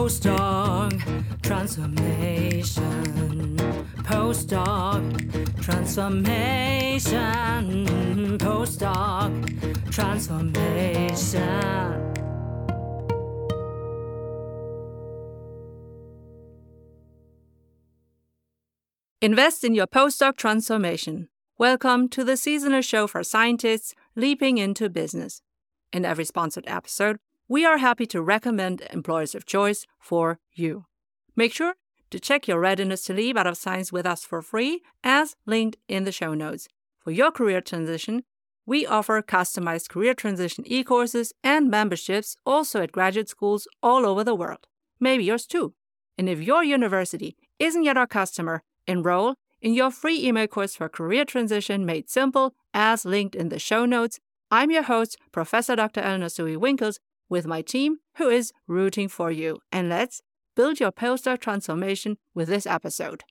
Postdoc transformation. Postdoc transformation. Postdoc transformation. Invest in your postdoc transformation. Welcome to the seasonal show for scientists leaping into business. In every sponsored episode, we are happy to recommend employers of choice for you. Make sure to check your readiness to leave out of science with us for free, as linked in the show notes. For your career transition, we offer customized career transition e courses and memberships also at graduate schools all over the world. Maybe yours too. And if your university isn't yet our customer, enroll in your free email course for career transition made simple, as linked in the show notes. I'm your host, Professor Dr. Eleonore Soei Winkels, with my team who is rooting for you. And let's build your postdoc transformation with this episode.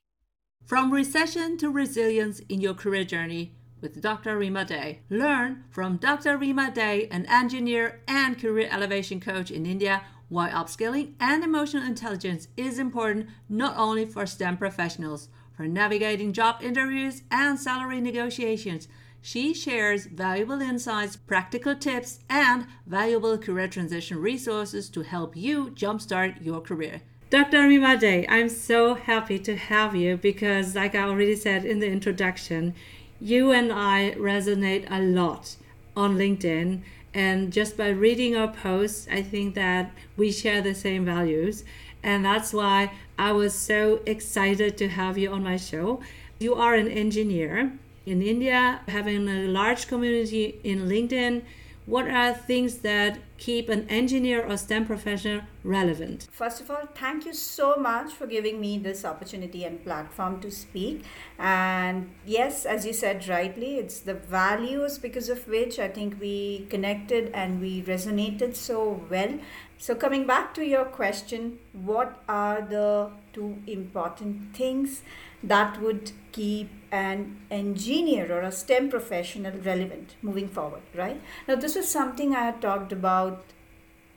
From recession to resilience in your career journey with Dr. Rima Dey. Learn from Dr. Rima Dey, an engineer and career elevation coach in India, why upskilling and emotional intelligence is important not only for STEM professionals for navigating job interviews and salary negotiations. She shares valuable insights, practical tips, and valuable career transition resources to help you jumpstart your career. Dr. Rima Dey, I'm so happy to have you because, like I already said in the introduction, you and I resonate a lot on LinkedIn. And just by reading our posts, I think that we share the same values. And that's why I was so excited to have you on my show. You are an engineer in India, having a large community in LinkedIn. What are things that keep an engineer or STEM professional relevant? First of all, thank you so much for giving me this opportunity and platform to speak. And yes, as you said rightly, it's the values because of which I think we connected and we resonated so well. So, coming back to your question, what are the two important things that would keep an engineer or a STEM professional relevant moving forward, right? Now, this was something I had talked about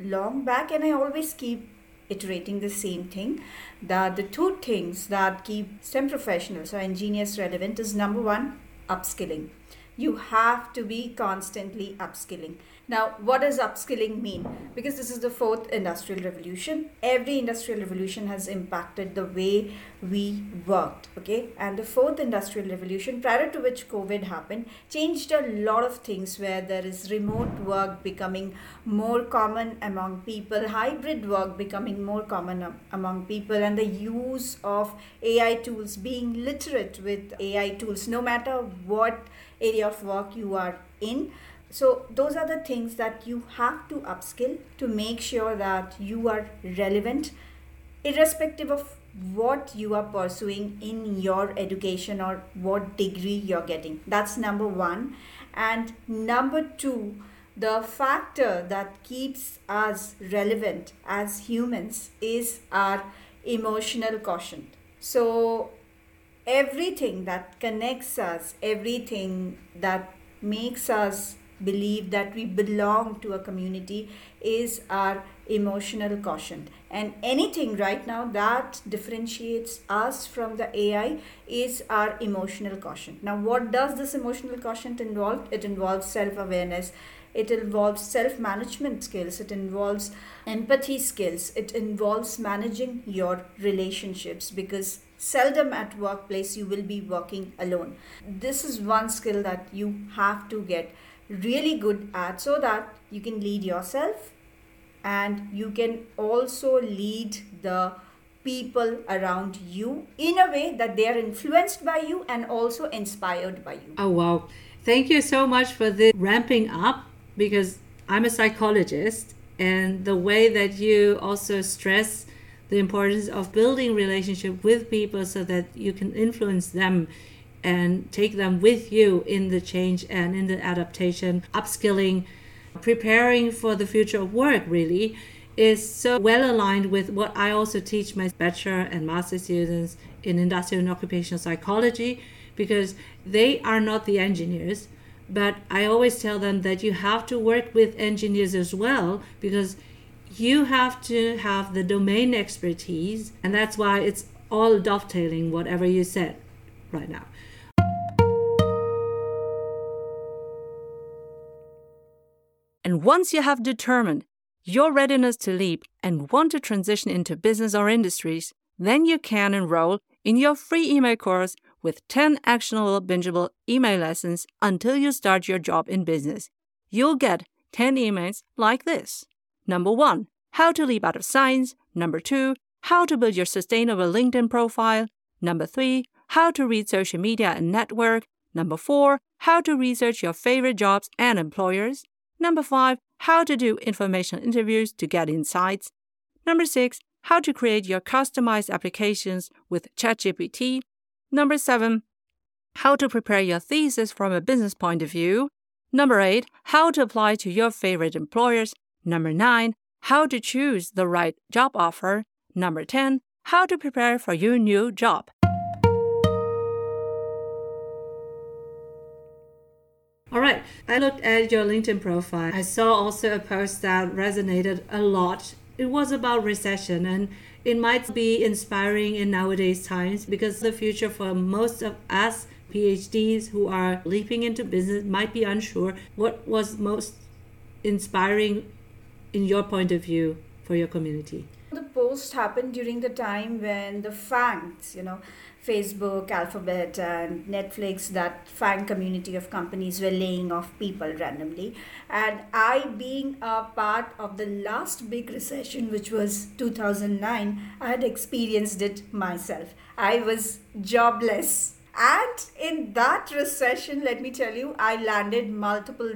long back, and I always keep iterating the same thing. That the two things that keep STEM professionals or engineers relevant is number one, upskilling. You have to be constantly upskilling now, what does upskilling mean? Because this is the fourth industrial revolution. Every industrial revolution has impacted the way we worked. Okay. And the fourth industrial revolution, prior to which COVID happened, changed a lot of things where there is remote work becoming more common among people, hybrid work becoming more common among people, and the use of AI tools, being literate with AI tools, no matter what area of work you are in so those are the things that you have to upskill to make sure that you are relevant irrespective of what you are pursuing in your education or what degree you're getting. That's number 1 and number 2 the factor that keeps us relevant as humans is our emotional quotient. So everything that connects us everything that makes us believe that we belong to a community is our emotional quotient. And anything right now that differentiates us from the ai is our emotional quotient. Now what does this emotional quotient involve? It involves self awareness it involves self management skills. It involves empathy skills. It involves managing your relationships because seldom at workplace you will be working alone. This is one skill that you have to get really good at so that you can lead yourself and you can also lead the people around you in a way that they are influenced by you and also inspired by you. Oh, wow. Thank you so much for the ramping up because I'm a psychologist and the way that you also stress the importance of building relationship with people so that you can influence them and take them with you in the change and in the adaptation, upskilling, preparing for the future of work, really, is so well aligned with what I also teach my bachelor and master students in industrial and occupational psychology because they are not the engineers. But I always tell them that you have to work with engineers as well because you have to have the domain expertise, and that's why it's all dovetailing whatever you said right now. And once you have determined your readiness to leap and want to transition into business or industries, then you can enroll in your free email course with 10 actionable, bingeable email lessons until you start your job in business. You'll get 10 emails like this. Number one, how to leap out of science. Number two, how to build your sustainable LinkedIn profile. Number three, how to read social media and network. Number four, how to research your favorite jobs and employers. Number five, how to do informational interviews to get insights. Number six, how to create your customized applications with ChatGPT. Number seven, how to prepare your thesis from a business point of view. Number eight, how to apply to your favorite employers. Number nine, how to choose the right job offer. Number 10, how to prepare for your new job. All right, I looked at your LinkedIn profile. I saw also a post that resonated a lot. It was about recession and it might be inspiring in nowadays times because the future for most of us PhDs who are leaping into business might be unsure. What was most inspiring in your point of view for your community? The post happened during the time when the FANGs, you know, Facebook, Alphabet, and Netflix, that FANG community of companies were laying off people randomly. And I, being a part of the last big recession, which was 2009, I had experienced it myself. I was jobless. And in that recession, let me tell you, I landed multiple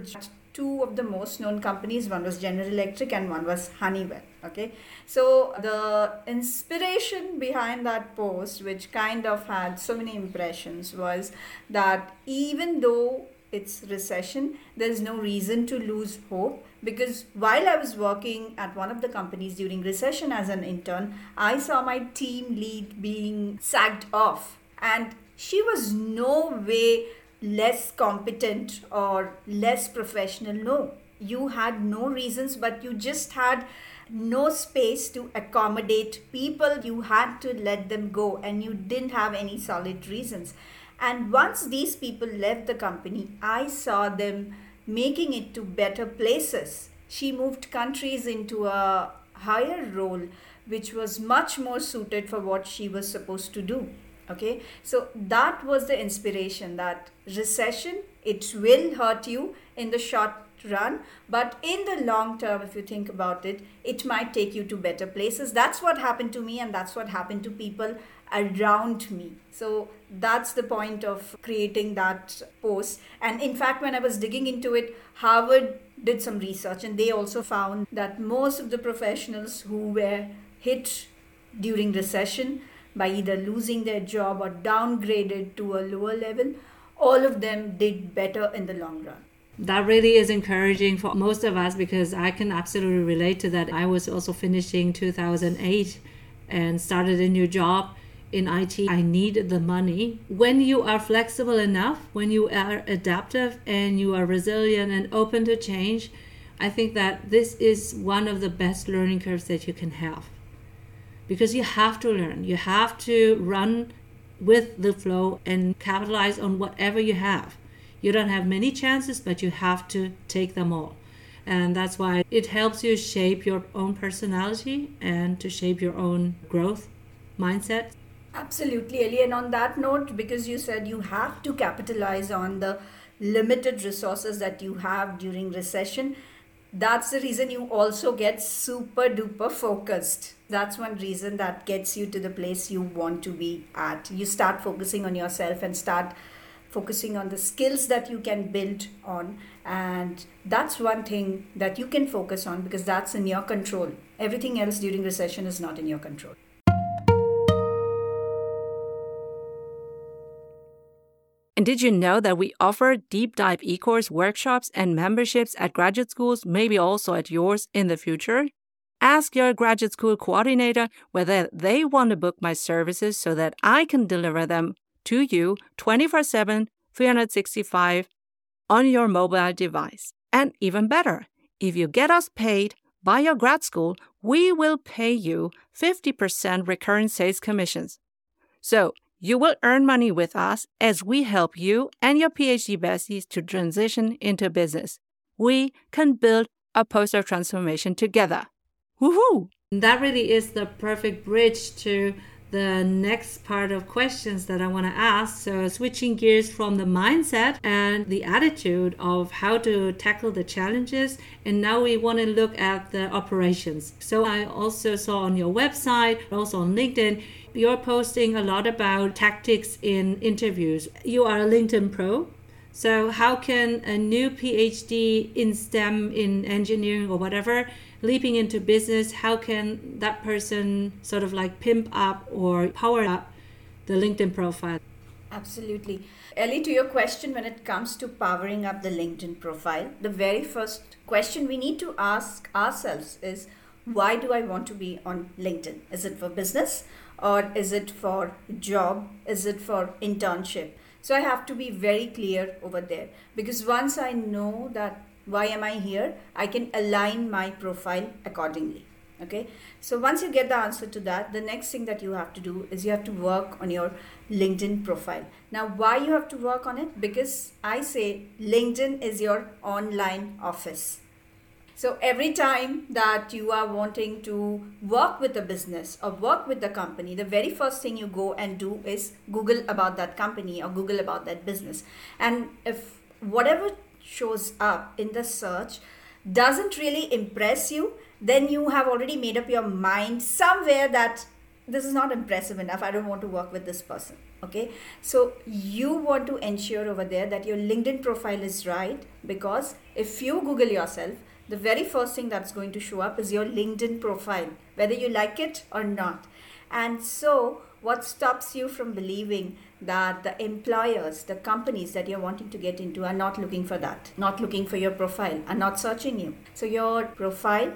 two of the most known companies one was general electric and one was honeywell okay? So the inspiration behind that post which kind of had so many impressions was that even though it's recession there's no reason to lose hope. Because while i was working at one of the companies during recession as an intern i saw my team lead being sacked off. And she was no way less competent or less professional. No. You had no reasons but you just had no space to accommodate people. You had to let them go and you didn't have any solid reasons. And once these people left the company, I saw them making it to better places. She moved countries into a higher role, which was much more suited for what she was supposed to do. Okay, so that was the inspiration that recession, it will hurt you in the short run but in the long term if you think about it it might take you to better places. That's what happened to me and that's what happened to people around me. So that's the point of creating that post. And in fact when i was digging into it harvard did some research and they also found that most of the professionals who were hit during recession by either losing their job or downgraded to a lower level all of them did better in the long run that really is encouraging for most of us because I can absolutely relate to that. I was also finishing 2008 and started a new job in IT. I needed the money. When you are flexible enough, when you are adaptive and you are resilient and open to change, I think that this is one of the best learning curves that you can have. Because you have to learn, you have to run with the flow and capitalize on whatever you have you don't have many chances, but you have to take them all. And that's why it helps you shape your own personality and to shape your own growth mindset. Absolutely, Ellie. And on that note, because you said you have to capitalize on the limited resources that you have during recession, that's the reason you also get super duper focused. That's one reason that gets you to the place you want to be at. You start focusing on yourself and start focusing on the skills that you can build on and that's one thing that you can focus on because that's in your control everything else during recession is not in your control And did you know that we offer deep dive e course workshops and memberships at graduate schools, maybe also at yours in the future? Ask your graduate school coordinator whether they want to book my services so that I can deliver them to you 24 7, 365 on your mobile device. And even better, if you get us paid, by your grad school, we will pay you 50% recurring sales commissions. So you will earn money with us as we help you and your PhD besties to transition into business. We can build a postdoc transformation together. Woohoo! That really is the perfect bridge to the next part of questions that I want to ask. So, switching gears from the mindset and the attitude of how to tackle the challenges, and now we want to look at the operations. So, I also saw on your website, also on LinkedIn, you're posting a lot about tactics in interviews. You are a LinkedIn pro. So, how can a new PhD in STEM, in engineering, or whatever, leaping into business, how can that person sort of like pimp up or power up the LinkedIn profile? Absolutely. Ellie, to your question, when it comes to powering up the LinkedIn profile, the very first question we need to ask ourselves is why do I want to be on LinkedIn? Is it for business or is it for job? Is it for internship? So I have to be very clear over there because once I know that why am I here? I can align my profile accordingly. Okay, so once you get the answer to that, the next thing that you have to do is you have to work on your LinkedIn profile. Now, why you have to work on it? Because I say LinkedIn is your online office. So every time that you are wanting to work with a business or work with the company, the very first thing you go and do is Google about that company or Google about that business. And if whatever shows up in the search doesn't really impress you, then you have already made up your mind somewhere that this is not impressive enough. I don't want to work with this person. Okay. So you want to ensure over there that your LinkedIn profile is right because if you Google yourself, the very first thing that's going to show up is your LinkedIn profile, whether you like it or not. And so, what stops you from believing that the employers, the companies that you're wanting to get into are not looking for that, not looking for your profile, are not searching you. So your profile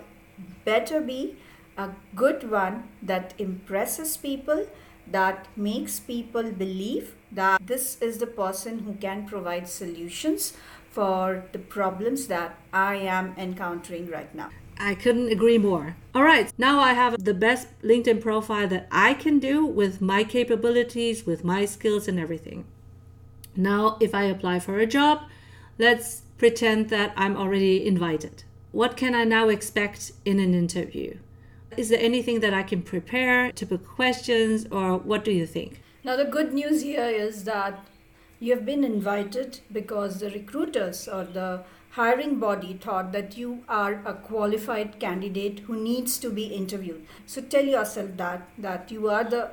better be a good one that impresses people, that makes people believe that this is the person who can provide solutions for the problems that I am encountering right now. I couldn't agree more. All right, now I have the best LinkedIn profile that I can do with my capabilities, with my skills, and everything. Now, if I apply for a job, let's pretend that I'm already invited. What can I now expect in an interview? Is there anything that I can prepare, typical questions, or what do you think? Now, the good news here is that you have been invited because the recruiters or the hiring body thought that you are a qualified candidate who needs to be interviewed. So tell yourself that that you are the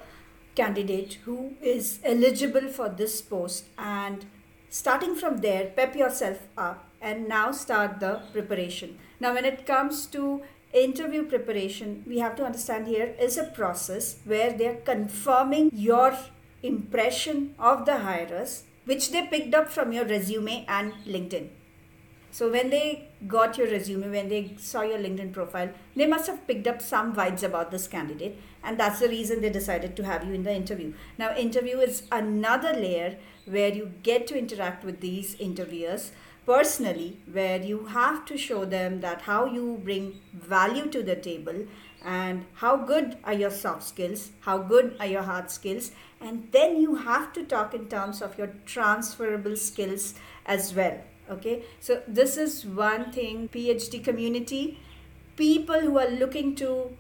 candidate who is eligible for this post and starting from there pep yourself up and now start the preparation. Now when it comes to interview preparation we have to understand here is a process where they are confirming your impression of the hirers which they picked up from your resume and linkedin so when they got your resume, when they saw your LinkedIn profile, they must have picked up some vibes about this candidate, and that's the reason they decided to have you in the interview. Now, interview is another layer where you get to interact with these interviewers personally, where you have to show them that how you bring value to the table and how good are your soft skills, how good are your hard skills, and then you have to talk in terms of your transferable skills as well okay? So this is one thing phd community. People who are looking to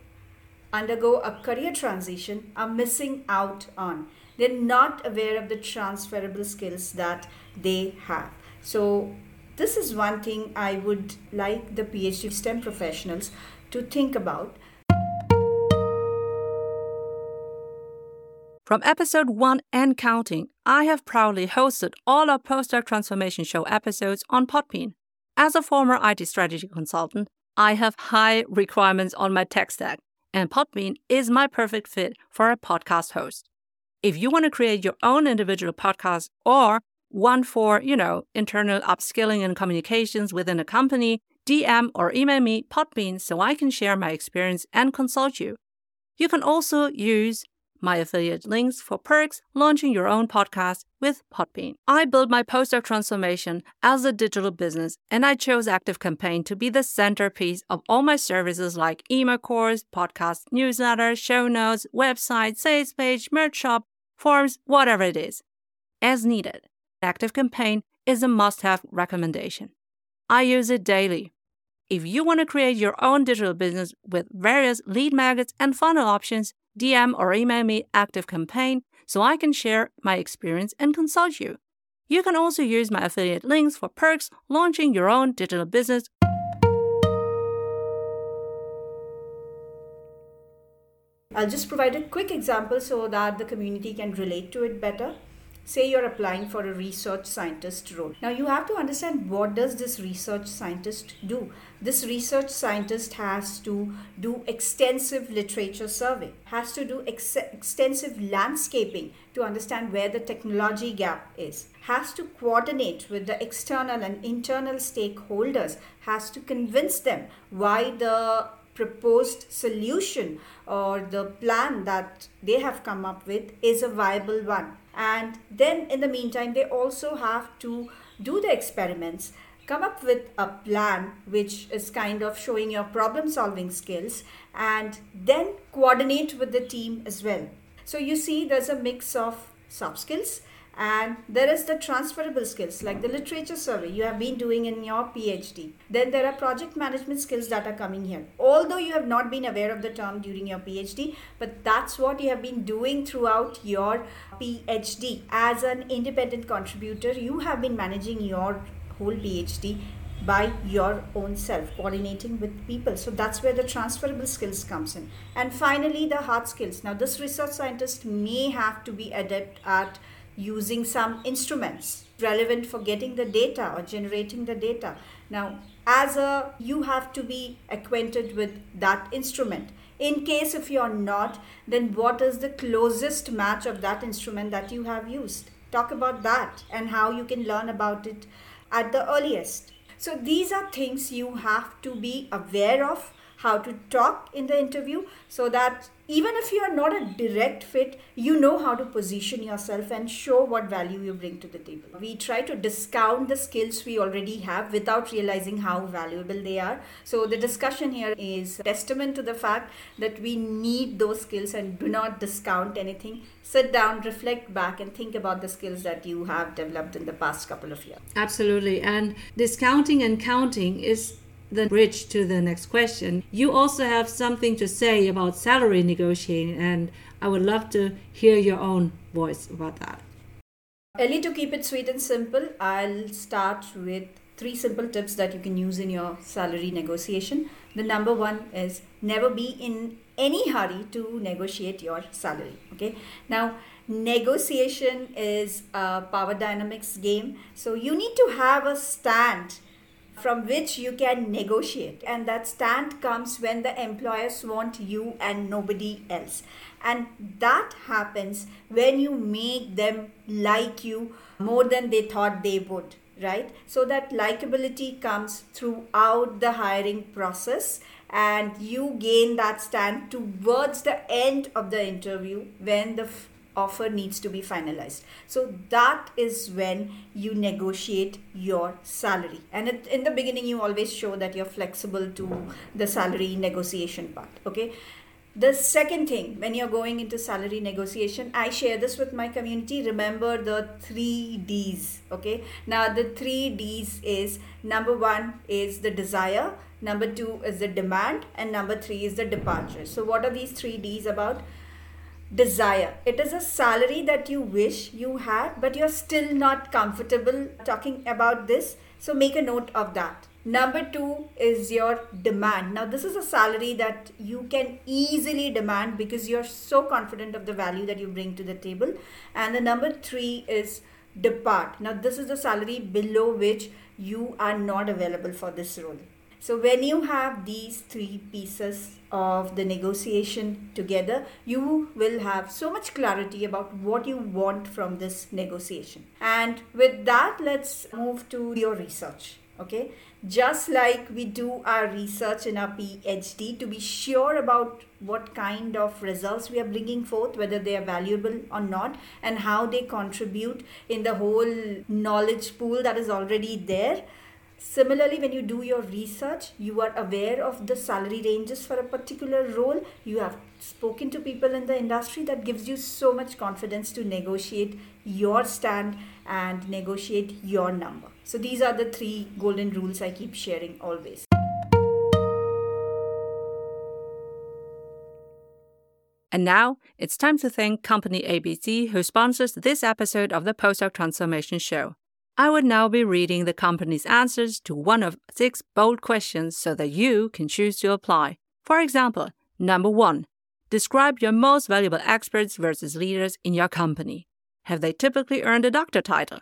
undergo a career transition are missing out on. They're not aware of the transferable skills that they have. So this is one thing i would like the phd stem professionals to think about From episode 1 and counting, I have proudly hosted all our postdoc transformation show episodes on Podbean. As a former IT strategy consultant, I have high requirements on my tech stack, and Podbean is my perfect fit for a podcast host. If you want to create your own individual podcast or one for, you know, internal upskilling and communications within a company, DM or email me Podbean so I can share my experience and consult you. You can also use my affiliate links for perks launching your own podcast with Podbean. I built my postdoc transformation as a digital business, and I chose ActiveCampaign to be the centerpiece of all my services like email course, podcast newsletter, show notes, website, sales page, merch shop, forms, whatever it is. As needed, ActiveCampaign is a must have recommendation. I use it daily. If you want to create your own digital business with various lead magnets and funnel options, DM or email me ActiveCampaign so I can share my experience and consult you. You can also use my affiliate links for perks launching your own digital business. I'll just provide a quick example so that the community can relate to it better say you're applying for a research scientist role. Now you have to understand what does this research scientist do? This research scientist has to do extensive literature survey has to do ex- extensive landscaping to understand where the technology gap is has to coordinate with the external and internal stakeholders has to convince them why the proposed solution or the plan that they have come up with is a viable one and then in the meantime they also have to do the experiments come up with a plan which is kind of showing your problem solving skills and then coordinate with the team as well. So you see there's a mix of soft skills and there is the transferable skills like the literature survey you have been doing in your phd then there are project management skills that are coming here. Although you have not been aware of the term during your phd but that's what you have been doing throughout your phd as an independent contributor you have been managing your whole phd by your own self coordinating with people. So that's where the transferable skills comes in. And finally the hard skills. Now this research scientist may have to be adept at using some instruments relevant for getting the data or generating the data. Now, as a you have to be acquainted with that instrument. In case if you're not, then what is the closest match of that instrument that you have used? Talk about that and how you can learn about it at the earliest. So these are things you have to be aware of how to talk in the interview so that even if you are not a direct fit, you know how to position yourself and show what value you bring to the table. We try to discount the skills we already have without realizing how valuable they are. So the discussion here is testament to the fact that we need those skills and do not discount anything. Sit down, reflect back, and think about the skills that you have developed in the past couple of years. Absolutely. And discounting and counting is the bridge to the next question. You also have something to say about salary negotiating, and I would love to hear your own voice about that. Ellie, to keep it sweet and simple, I'll start with three simple tips that you can use in your salary negotiation. The number one is never be in any hurry to negotiate your salary. Okay. Now, negotiation is a power dynamics game. So you need to have a stand from which you can negotiate. And that stand comes when the employers want you and nobody else. And that happens when you make them like you more than they thought they would, right? So that likability comes throughout the hiring process and you gain that stand towards the end of the interview when the offer needs to be finalized. So that is when you negotiate your salary. And it, in the beginning, you always show that you're flexible to the salary negotiation part. Okay. The second thing, when you're going into salary negotiation, I share this with my community. Remember the three D's. Okay. Now, the three D's is number one is the desire, number two is the demand, and number three is the departure. So, what are these three D's about? Desire. It is a salary that you wish you had, but you're still not comfortable talking about this. So make a note of that. Number two is your demand. Now, this is a salary that you can easily demand because you're so confident of the value that you bring to the table. And the number three is depart. Now, this is the salary below which you are not available for this role. So when you have these three pieces of the negotiation together, you will have so much clarity about what you want from this negotiation. And with that, let's move to your research. Okay, just like we do our research in our PhD to be sure about what kind of results we are bringing forth, whether they are valuable or not, and how they contribute in the whole knowledge pool that is already there Similarly, when you do your research, you are aware of the salary ranges for a particular role. You have spoken to people in the industry that gives you so much confidence to negotiate your stand and negotiate your number. So, these are the three golden rules I keep sharing always. And now it's time to thank Company ABC, who sponsors this episode of the Postdoc Transformation Show. I would now be reading the company's answers to one of six bold questions so that you can choose to apply. For example, number one, describe your most valuable experts versus leaders in your company. Have they typically earned a doctor title?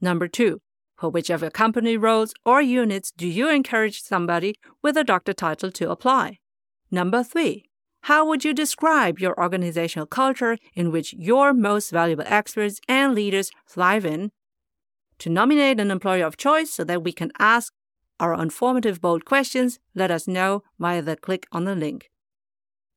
Number two, for which of your company roles or units do you encourage somebody with a doctor title to apply? Number three, how would you describe your organizational culture in which your most valuable experts and leaders thrive in to nominate an employer of choice so that we can ask our informative bold questions, let us know via the click on the link.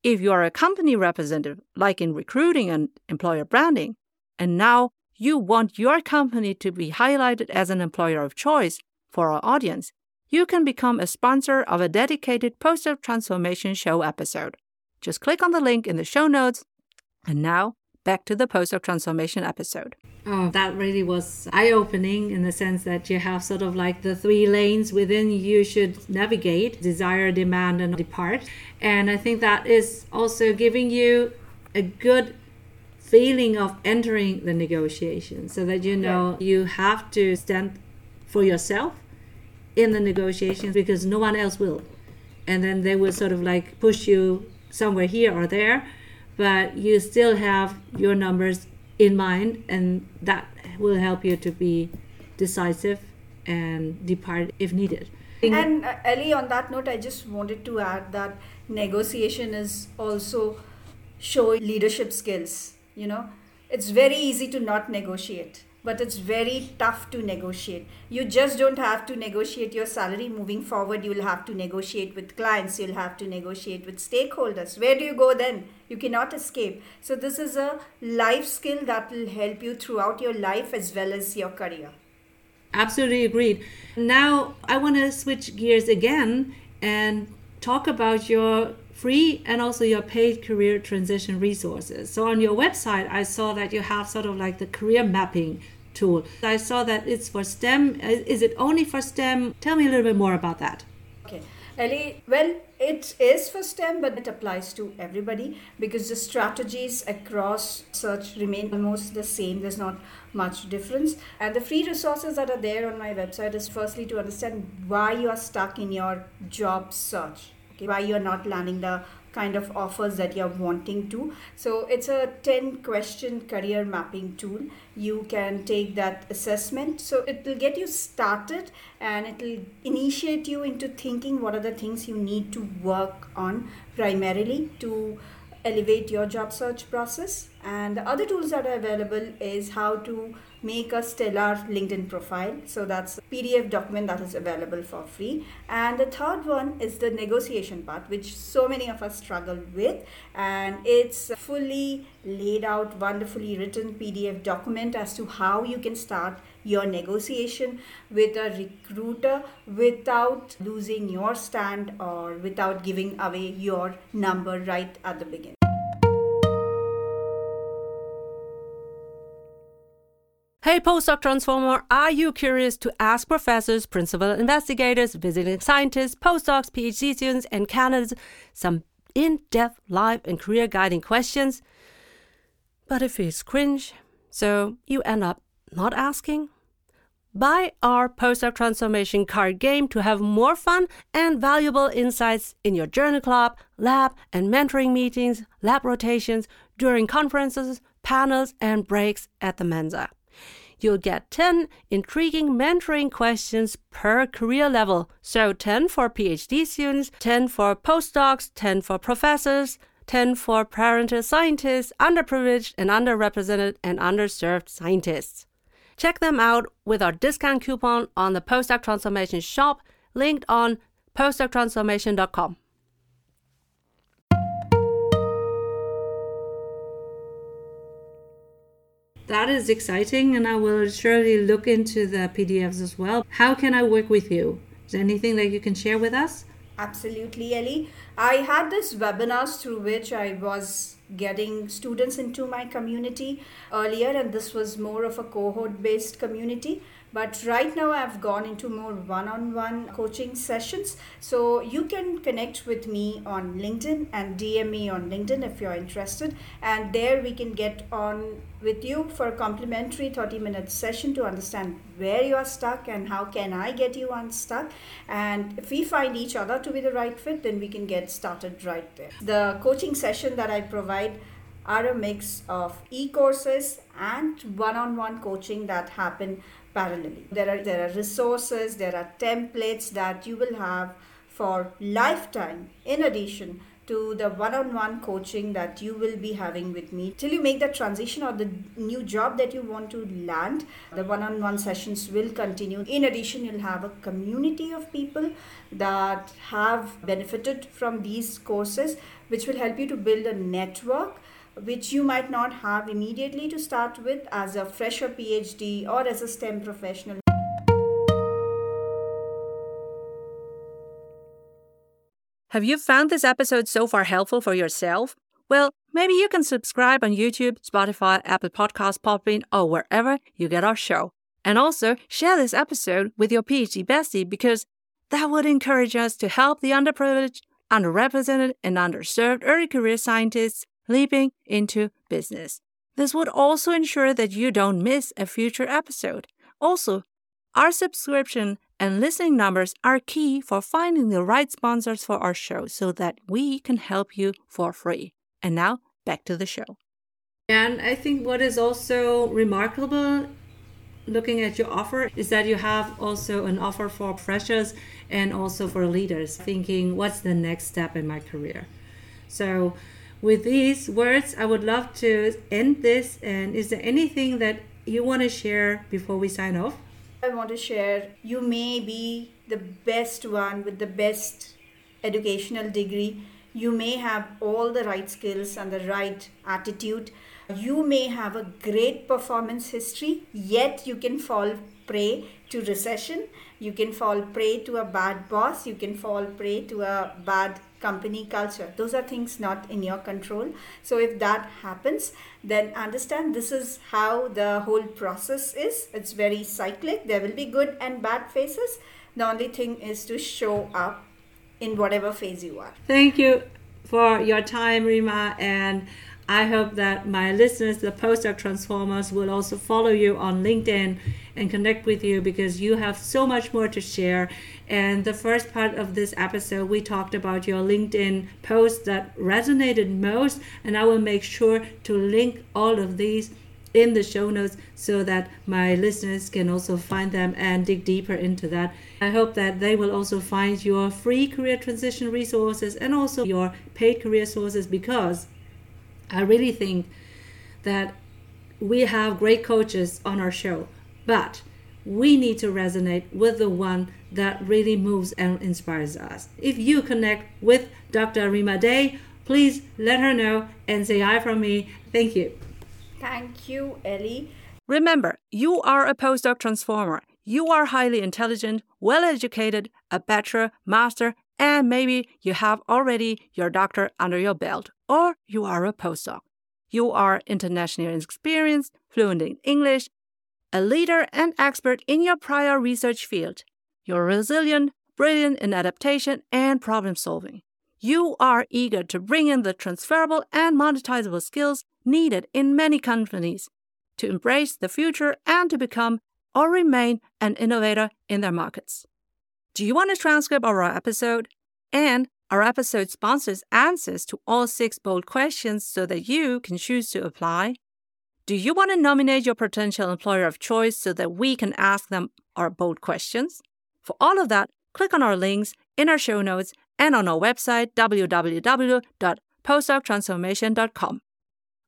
If you are a company representative, like in recruiting and employer branding, and now you want your company to be highlighted as an employer of choice for our audience, you can become a sponsor of a dedicated Postdoc Transformation Show episode. Just click on the link in the show notes. And now, back to the Postdoc Transformation episode. Oh, that really was eye opening in the sense that you have sort of like the three lanes within you should navigate desire, demand, and depart. And I think that is also giving you a good feeling of entering the negotiation so that you know yeah. you have to stand for yourself in the negotiations because no one else will. And then they will sort of like push you somewhere here or there, but you still have your numbers in mind, and that will help you to be decisive and depart if needed. And uh, Ellie, on that note, I just wanted to add that negotiation is also showing leadership skills. You know, it's very easy to not negotiate but it's very tough to negotiate. You just don't have to negotiate your salary moving forward. You'll have to negotiate with clients, you'll have to negotiate with stakeholders. Where do you go then? You cannot escape. So, this is a life skill that will help you throughout your life as well as your career. Absolutely agreed. Now, I want to switch gears again and talk about your free and also your paid career transition resources. So on your website, I saw that you have sort of like the career mapping tool. I saw that it's for STEM. Uh, is it only for STEM? Tell me a little bit more about that. Okay. Ellie, well, it is for STEM, but it applies to everybody because the strategies across search remain almost the same. There's not much difference. And the free resources that are there on my website is firstly to understand why you are stuck in your job search why you're not landing the kind of offers that you're wanting to. So it's a 10 question career mapping tool. You can take that assessment. So it will get you started and it will initiate you into thinking what are the things you need to work on primarily to elevate your job search process. And the other tools that are available is how to make a stellar LinkedIn profile. So that's PDF document that is available for free. And the third one is the negotiation part, which so many of us struggle with. And it's fully laid out, wonderfully written PDF document as to how you can start your negotiation with a recruiter without losing your stand or without giving away your number right at the beginning. Hey, postdoc transformer, are you curious to ask professors, principal investigators, visiting scientists, postdocs, PhD students, and candidates some in depth life and career guiding questions? But it feels cringe, so you end up not asking? Buy our postdoc transformation card game to have more fun and valuable insights in your journal club, lab, and mentoring meetings, lab rotations, during conferences, panels, and breaks at the Mensa you'll get 10 intriguing mentoring questions per career level. So 10 for PhD students, 10 for postdocs, 10 for professors, 10 for parental scientists, underprivileged and underrepresented and underserved scientists. Check them out with our discount coupon on the Postdoc Transformation shop linked on postdoctransformation.com. That is exciting, and I will surely look into the PDFs as well. How can I work with you? Is there anything that you can share with us? Absolutely, Ellie. I had this webinars through which I was getting students into my community earlier, and this was more of a cohort based community but right now i've gone into more one-on-one coaching sessions. So you can connect with me on linkedin and dm me on linkedin if you're interested. And there we can get on with you for a complimentary 30 minute session to understand where you are stuck and how can i get you unstuck. And if we find each other to be the right fit then we can get started right there. The coaching session that i provide are a mix of e-courses and one-on-one coaching that happen parallelly. There are, there are resources, there are templates that you will have for lifetime in addition to the one-on-one coaching that you will be having with me till you make the transition or the new job that you want to land the one-on-one sessions will continue in addition you'll have a community of people that have benefited from these courses which will help you to build a network which you might not have immediately to start with as a fresher PhD or as a STEM professional. Have you found this episode so far helpful for yourself? Well, maybe you can subscribe on YouTube, Spotify, Apple Podcasts, Podbean, or wherever you get our show. And also share this episode with your PhD bestie because that would encourage us to help the underprivileged, underrepresented, and underserved early career scientists leaping into business. This would also ensure that you don't miss a future episode. Also, our subscription and listening numbers are key for finding the right sponsors for our show so that we can help you for free. And now, back to the show. And I think what is also remarkable looking at your offer is that you have also an offer for freshers and also for leaders thinking what's the next step in my career. So with these words, I would love to end this. And is there anything that you want to share before we sign off? I want to share you may be the best one with the best educational degree. You may have all the right skills and the right attitude. You may have a great performance history, yet you can fall prey to recession. You can fall prey to a bad boss. You can fall prey to a bad company culture. Those are things not in your control. So if that happens, then understand this is how the whole process is. It's very cyclic. There will be good and bad phases. The only thing is to show up in whatever phase you are. Thank you for your time, Rima, and I hope that my listeners, the postdoc transformers, will also follow you on LinkedIn and connect with you because you have so much more to share. And the first part of this episode, we talked about your LinkedIn post that resonated most, and I will make sure to link all of these in the show notes so that my listeners can also find them and dig deeper into that. I hope that they will also find your free career transition resources and also your paid career sources because I really think that we have great coaches on our show, but we need to resonate with the one that really moves and inspires us. If you connect with Dr. Rima Dey, please let her know and say hi from me. Thank you. Thank you, Ellie. Remember, you are a postdoc transformer. You are highly intelligent, well educated, a bachelor, master, and maybe you have already your doctor under your belt or you are a postdoc. You are internationally experienced, fluent in English, a leader and expert in your prior research field. You're resilient, brilliant in adaptation and problem solving. You are eager to bring in the transferable and monetizable skills needed in many companies to embrace the future and to become or remain an innovator in their markets. Do you want a transcript of our episode? And our episode sponsors answers to all six bold questions so that you can choose to apply. Do you want to nominate your potential employer of choice so that we can ask them our bold questions? For all of that, click on our links in our show notes and on our website www.postdoctransformation.com.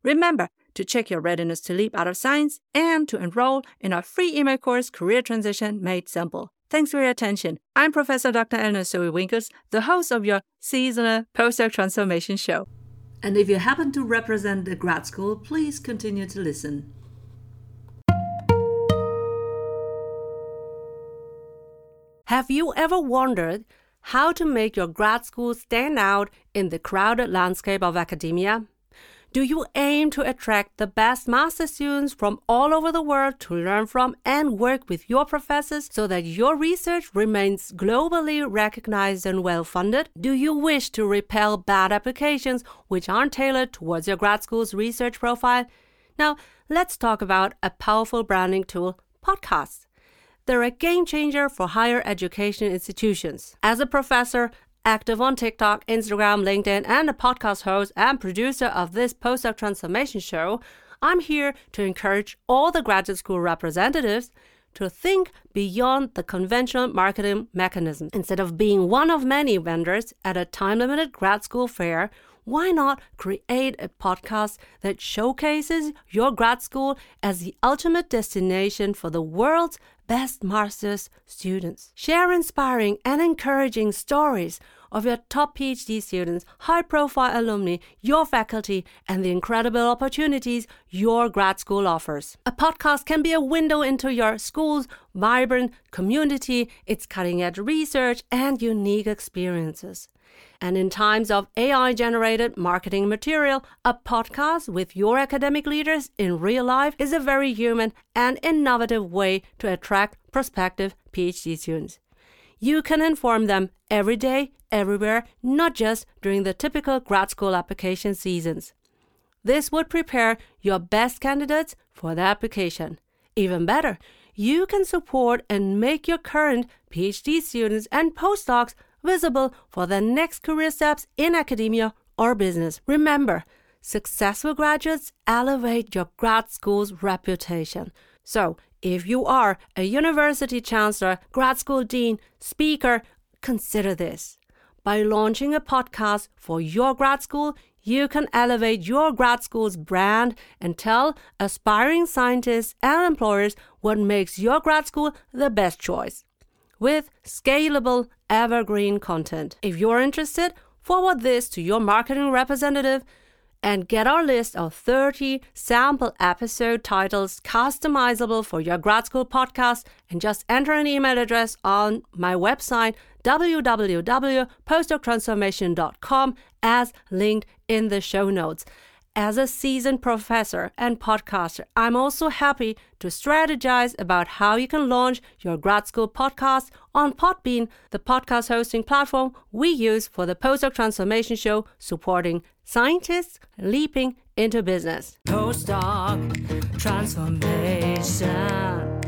Remember, to check your readiness to leap out of science and to enroll in our free email course, Career Transition Made Simple. Thanks for your attention. I'm Professor Dr. Eleonore Soei Winkels, the host of your seasonal postdoc transformation show. And if you happen to represent a grad school, please continue to listen. Have you ever wondered how to make your grad school stand out in the crowded landscape of academia? Do you aim to attract the best master students from all over the world to learn from and work with your professors so that your research remains globally recognized and well funded? Do you wish to repel bad applications which aren't tailored towards your grad school's research profile? Now, let's talk about a powerful branding tool podcasts. They're a game changer for higher education institutions. As a professor, active on TikTok, Instagram, LinkedIn, and a podcast host and producer of this postdoc transformation show, I'm here to encourage all the graduate school representatives to think beyond the conventional marketing mechanism. Instead of being one of many vendors at a time limited grad school fair, why not create a podcast that showcases your grad school as the ultimate destination for the world's best master's students? Share inspiring and encouraging stories of your top PhD students, high profile alumni, your faculty, and the incredible opportunities your grad school offers. A podcast can be a window into your school's vibrant community, its cutting edge research, and unique experiences. And in times of AI generated marketing material, a podcast with your academic leaders in real life is a very human and innovative way to attract prospective PhD students. You can inform them every day, everywhere, not just during the typical grad school application seasons. This would prepare your best candidates for the application. Even better, you can support and make your current PhD students and postdocs visible for their next career steps in academia or business. Remember, successful graduates elevate your grad school's reputation. So, if you are a university chancellor, grad school dean, speaker, consider this. By launching a podcast for your grad school, you can elevate your grad school's brand and tell aspiring scientists and employers what makes your grad school the best choice. With scalable, evergreen content. If you're interested, forward this to your marketing representative and get our list of 30 sample episode titles customizable for your grad school podcast and just enter an email address on my website www.postdoctransformation.com as linked in the show notes. As a seasoned professor and podcaster, I'm also happy to strategize about how you can launch your grad school podcast on Podbean, the podcast hosting platform we use for the Postdoc Transformation Show, supporting scientists leaping into business. Postdoc Transformation.